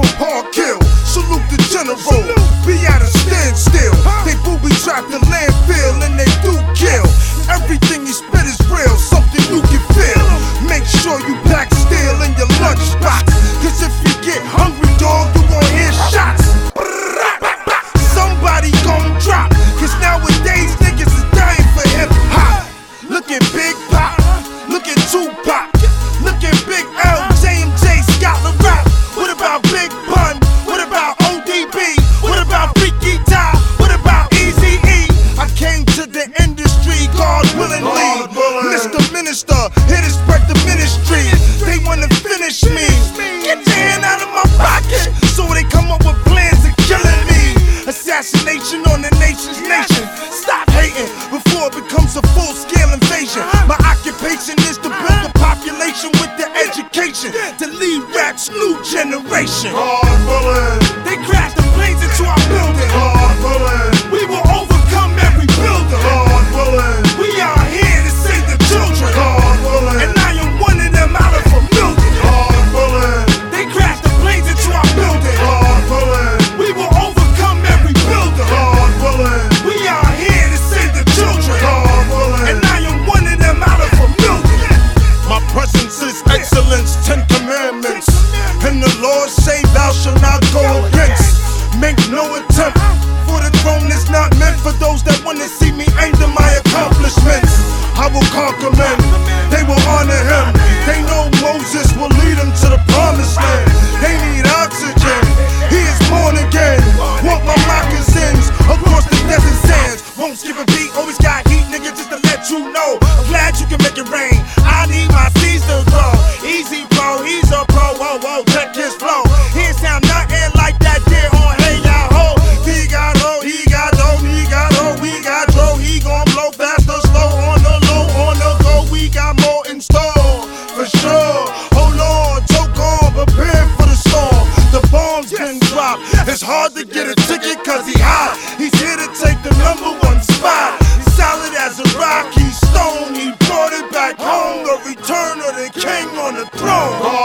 from Park Hill. Salute the general. Be at a standstill. They booby trap the landfill and they do kill. Everything he spit is real, something you can feel. Make sure you pack steel in your lunchbox. Cause if you get hungry, dog, you gon' hear shots. Somebody gon' drop. Cause nowadays niggas is dying for hip hop. Look at Big Pun. Look at Tupac. Look at Big L, Minister, here to spread the ministry. They wanna finish me. Get your hand out of my pocket. So they come up with plans of killing me. Assassination on the nation's nation. Stop hating before it becomes a full scale invasion. My occupation is to build a population with the education to lead rap's new generation. Willing, They crashed the planes into our building. Willing, the Lord say, It's hard to get a ticket cause he hot. He's here to take the number one spot. He's solid as a Rocky stone. He brought it back home, the return of the king on the throne.